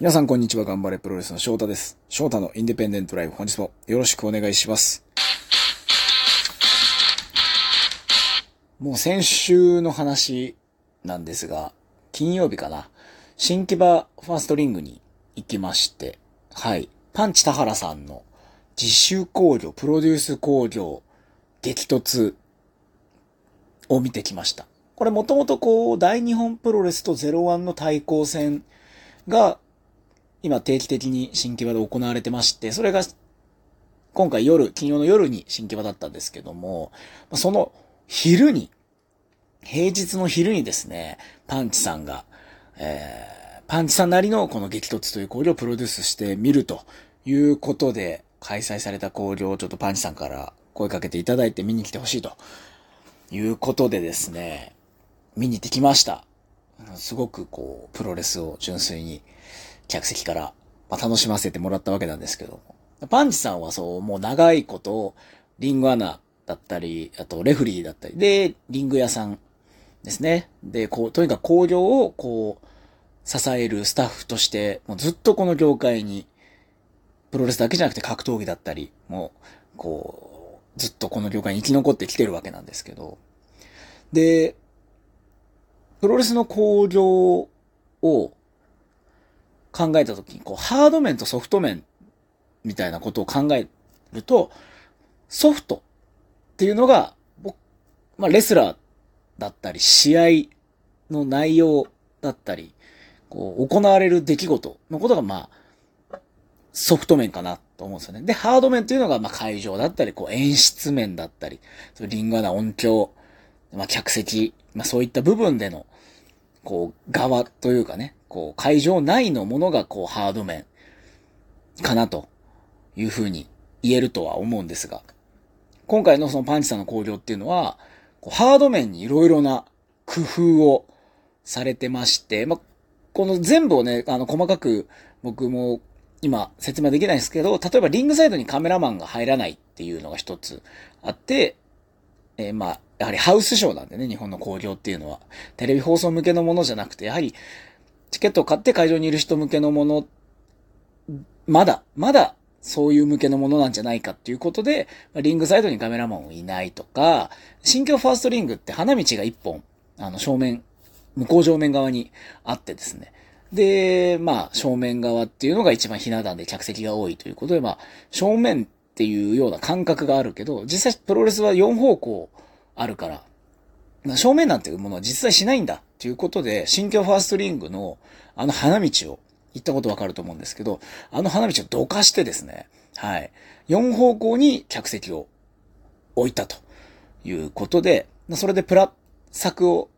皆さんこんにちは、頑張れプロレスの翔太です。翔太のインディペンデントライブ、本日もよろしくお願いします。もう先週の話なんですが、金曜日かな、新木場ファーストリングに行きまして、はい、パンチ田原さんの自主工業、プロデュース工業、激突を見てきました。これもともとこう、大日本プロレスと01の対抗戦が、今定期的に新木場で行われてまして、それが、今回夜、金曜の夜に新木場だったんですけども、その昼に、平日の昼にですね、パンチさんが、えー、パンチさんなりのこの激突という交流をプロデュースしてみるということで、開催された交流をちょっとパンチさんから声かけていただいて見に来てほしいということでですね、見に行ってきました。すごくこう、プロレスを純粋に客席から、まあ、楽しませてもらったわけなんですけども。パンチさんはそう、もう長いこと、リングアナだったり、あとレフリーだったり、で、リング屋さんですね。で、こう、とにかく工業をこう、支えるスタッフとして、もうずっとこの業界に、プロレスだけじゃなくて格闘技だったり、もう、こう、ずっとこの業界に生き残ってきてるわけなんですけど。で、プロレスの工業を考えたときに、こう、ハード面とソフト面みたいなことを考えると、ソフトっていうのが、僕、まあ、レスラーだったり、試合の内容だったり、こう、行われる出来事のことが、まあ、ソフト面かなと思うんですよね。で、ハード面っていうのが、まあ、会場だったり、こう、演出面だったり、そリングアナ音響、まあ、客席、まあ、そういった部分での、こう、側というかね、こう、会場内のものが、こう、ハード面かなというふうに言えるとは思うんですが、今回のそのパンチさんの工業っていうのは、こうハード面にいろいろな工夫をされてまして、ま、この全部をね、あの、細かく僕も今説明できないですけど、例えばリングサイドにカメラマンが入らないっていうのが一つあって、えーまあ、やはりハウスショーなんでね、日本の工業っていうのは。テレビ放送向けのものじゃなくて、やはり、チケットを買って会場にいる人向けのもの、まだ、まだ、そういう向けのものなんじゃないかっていうことで、リングサイドにカメラマンをいないとか、新京ファーストリングって花道が一本、あの、正面、向こう正面側にあってですね。で、まあ、正面側っていうのが一番ひな壇で客席が多いということで、まあ、正面っていうような感覚があるけど、実際プロレスは4方向あるから、正面なんていうものは実際しないんだっていうことで、新京ファーストリングのあの花道を行ったことわかると思うんですけど、あの花道をどかしてですね、はい。4方向に客席を置いたということで、それでプラ作を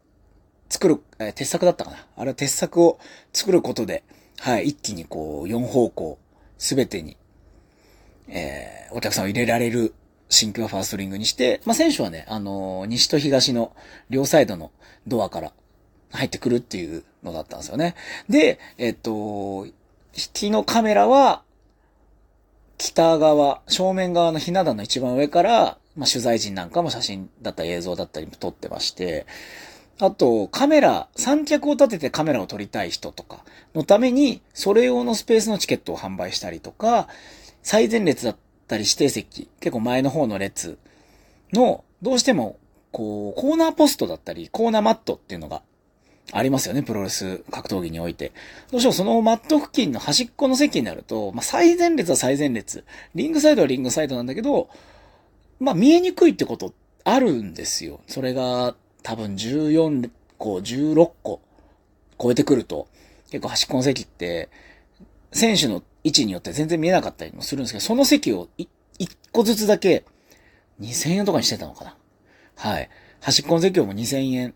作る、えー鉄作だったかなあれは鉄作を作ることで、はい、一気にこう、4方向、すべてに、えー、お客さんを入れられる新京ファーストリングにして、まあ、選手はね、あのー西と東の両サイドのドアから入ってくるっていうのだったんですよね。で、えっと、引きのカメラは、北側、正面側のひな壇の一番上から、まあ、取材陣なんかも写真だったり映像だったりも撮ってまして、あと、カメラ、三脚を立ててカメラを撮りたい人とかのために、それ用のスペースのチケットを販売したりとか、最前列だったたり指定席、結構前の方の列の、どうしても、こう、コーナーポストだったり、コーナーマットっていうのがありますよね、プロレス格闘技において。どうしてもそのマット付近の端っこの席になると、まあ、最前列は最前列。リングサイドはリングサイドなんだけど、まあ、見えにくいってことあるんですよ。それが多分14個、16個超えてくると、結構端っこの席って、選手の位置によって全然見えなかったりもするんですけど、その席を1個ずつだけ2000円とかにしてたのかな。はい。端っこの席をも2000円。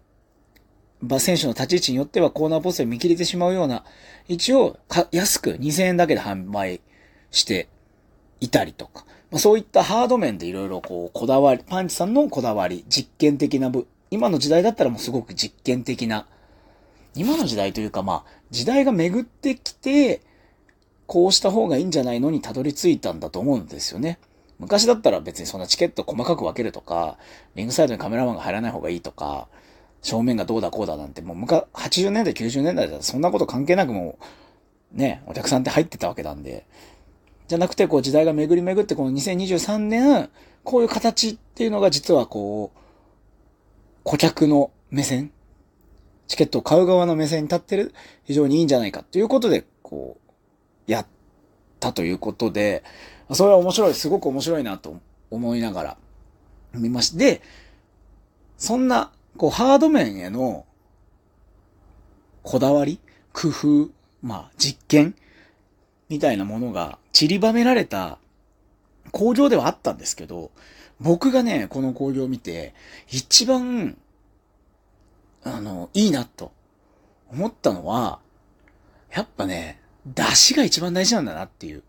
まあ、選手の立ち位置によってはコーナーポストで見切れてしまうような位置をか安く2000円だけで販売していたりとか。まあ、そういったハード面でいろいろこう、こだわり、パンチさんのこだわり、実験的な部、今の時代だったらもうすごく実験的な、今の時代というかまあ、時代が巡ってきて、こうした方がいいんじゃないのにたどり着いたんだと思うんですよね。昔だったら別にそんなチケット細かく分けるとか、リングサイドにカメラマンが入らない方がいいとか、正面がどうだこうだなんて、もう昔、80年代、90年代だったらそんなこと関係なくもう、ね、お客さんって入ってたわけなんで、じゃなくて、こう時代が巡り巡って、この2023年、こういう形っていうのが実はこう、顧客の目線チケットを買う側の目線に立ってる、非常にいいんじゃないかということで、こう、やったということで、それは面白い、すごく面白いなと思いながら見ました。で、そんな、こう、ハード面への、こだわり工夫まあ、実験みたいなものが散りばめられた工場ではあったんですけど、僕がね、この工業を見て、一番、あの、いいなと思ったのは、やっぱね、出汁が一番大事なんだなっていう。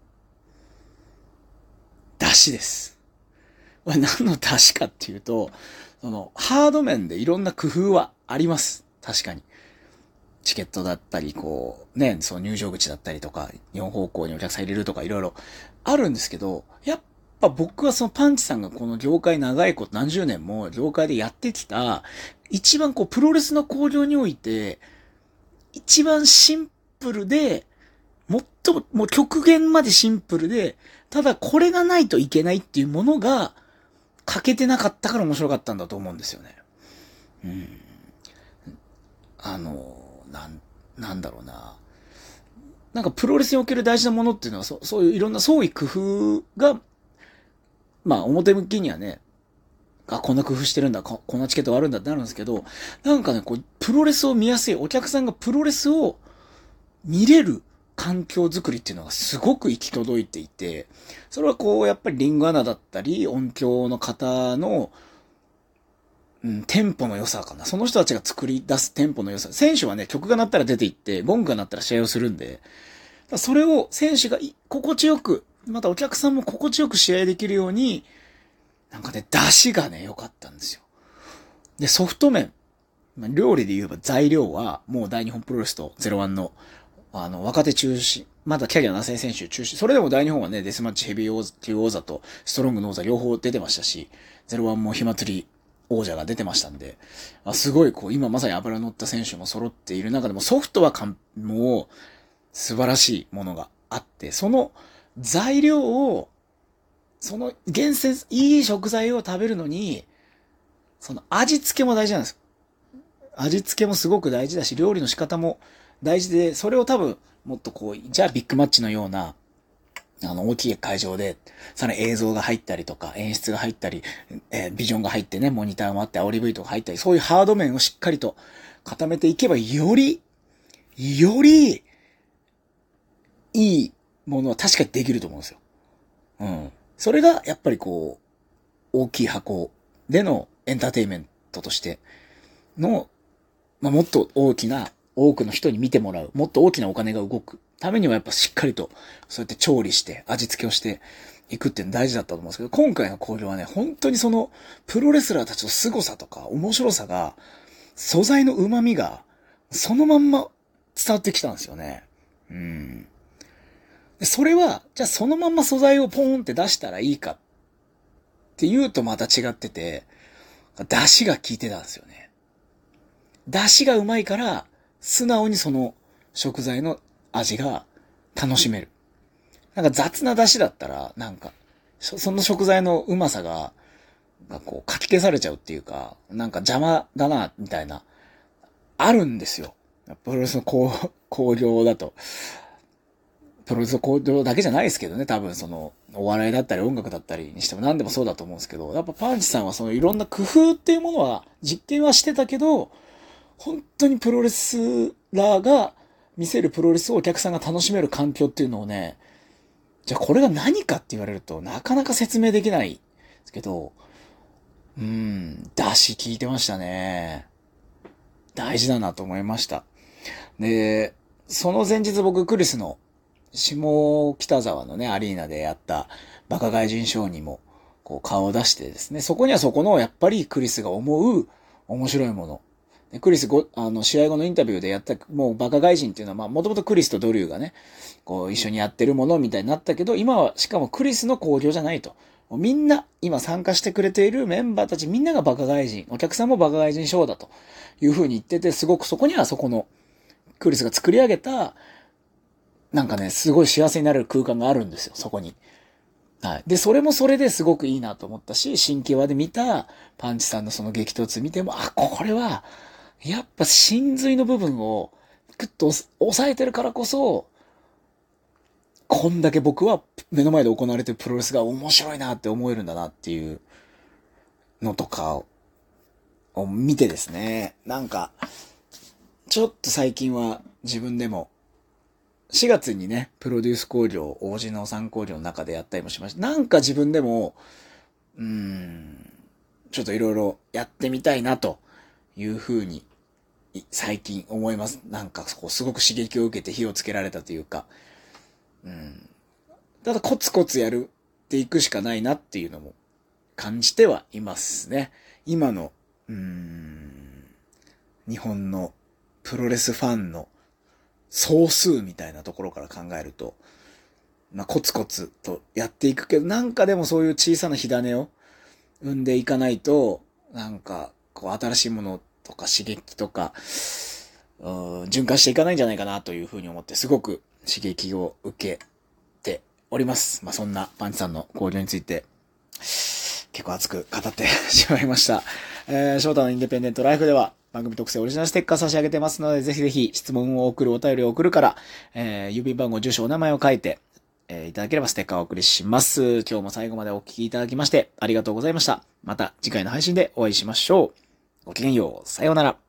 出汁です。これ何の出汁かっていうと、その、ハード面でいろんな工夫はあります。確かに。チケットだったり、こう、ね、その入場口だったりとか、4方向にお客さん入れるとかいろいろあるんですけど、やっぱ僕はそのパンチさんがこの業界長いこと何十年も業界でやってきた、一番こうプロレスの工業において、一番シンプルで、最も、もう極限までシンプルで、ただこれがないといけないっていうものが、欠けてなかったから面白かったんだと思うんですよね。うん。あの、なん、なんだろうな。なんかプロレスにおける大事なものっていうのは、そそういういろんな創意工夫が、まあ表向きにはね、あ、こんな工夫してるんだ、こんなチケットがあるんだってなるんですけど、なんかね、こう、プロレスを見やすい、お客さんがプロレスを見れる環境づくりっていうのがすごく行き届いていて、それはこう、やっぱりリングアナだったり、音響の方のうん、テンポの良さかな。その人たちが作り出すテンポの良さ。選手はね、曲が鳴ったら出て行って、ゴングが鳴ったら試合をするんで、それを選手が心地よく、またお客さんも心地よく試合できるように、なんかね、出汁がね、良かったんですよ。で、ソフト麺。料理で言えば材料は、もう大日本プロレスと01の、あの、若手中止、まだキャリアなせ選手中止。それでも大日本はね、デスマッチヘビー王座、王座とストロングの王座両方出てましたし、01も火祭り王者が出てましたんで、あすごいこう、今まさに油乗った選手も揃っている中でもソフトはかん、もう、素晴らしいものがあって、その材料を、その厳選、いい食材を食べるのに、その味付けも大事なんです。味付けもすごく大事だし、料理の仕方も大事で、それを多分、もっとこう、じゃあビッグマッチのような、あの、大きい会場で、さらに映像が入ったりとか、演出が入ったり、えー、ビジョンが入ってね、モニターもあって、煽り V とか入ったり、そういうハード面をしっかりと固めていけば、より、より、いいものは確かにできると思うんですよ。うん。それが、やっぱりこう、大きい箱でのエンターテイメントとしての、まあ、もっと大きな、多くの人に見てもらう、もっと大きなお金が動くためにはやっぱしっかりと、そうやって調理して、味付けをしていくっていうの大事だったと思うんですけど、今回の交流はね、本当にその、プロレスラーたちの凄さとか、面白さが、素材の旨味が、そのまんま伝わってきたんですよね。うん。でそれは、じゃあそのまんま素材をポーンって出したらいいかっていうとまた違ってて、出汁が効いてたんですよね。出汁がうまいから、素直にその食材の味が楽しめる。なんか雑な出汁だったら、なんか、その食材のうまさが、がこう、書き消されちゃうっていうか、なんか邪魔だな、みたいな、あるんですよ。プロレスの工 工業だと。プロレスの工業だけじゃないですけどね、多分その、お笑いだったり音楽だったりにしても何でもそうだと思うんですけど、やっぱパンチさんはそのいろんな工夫っていうものは実験はしてたけど、本当にプロレスラーが見せるプロレスをお客さんが楽しめる環境っていうのをね、じゃあこれが何かって言われるとなかなか説明できないですけど、うん、出し聞いてましたね。大事だなと思いました。で、その前日僕クリスの下北沢のね、アリーナでやったバカ外人ショーにもこう顔を出してですね、そこにはそこのやっぱりクリスが思う面白いもの、クリスご、あの、試合後のインタビューでやった、もうバカ外人っていうのは、まあ、もともとクリスとドリューがね、こう、一緒にやってるものみたいになったけど、今は、しかもクリスの興行じゃないと。みんな、今参加してくれているメンバーたちみんながバカ外人、お客さんもバカ外人ショーだという風に言ってて、すごくそこにはそこの、クリスが作り上げた、なんかね、すごい幸せになれる空間があるんですよ、そこに。はい。で、それもそれですごくいいなと思ったし、新規話で見たパンチさんのその激突見ても、あ、これは、やっぱ真髄の部分をグッと抑えてるからこそ、こんだけ僕は目の前で行われてるプロレスが面白いなって思えるんだなっていうのとかを見てですね、なんか、ちょっと最近は自分でも4月にね、プロデュース工場、王子の参考料の中でやったりもしました。なんか自分でも、うーん、ちょっといろいろやってみたいなというふうに、最近思います。なんかこう、すごく刺激を受けて火をつけられたというか、うん。ただコツコツやるっていくしかないなっていうのも感じてはいますね。今の、うん、日本のプロレスファンの総数みたいなところから考えると、まあ、コツコツとやっていくけど、なんかでもそういう小さな火種を生んでいかないと、なんか、こう、新しいものをとか刺激とか、うん、循環していかないんじゃないかなというふうに思って、すごく刺激を受けております。まあ、そんなパンチさんの交流について、結構熱く語って しまいました。えー、翔太のインデペンデントライフでは、番組特製オリジナルステッカー差し上げてますので、ぜひぜひ質問を送る、お便りを送るから、えー、郵便番号、住所、お名前を書いて、えー、いただければステッカーをお送りします。今日も最後までお聴きいただきまして、ありがとうございました。また次回の配信でお会いしましょう。ごきげんよう。さようなら。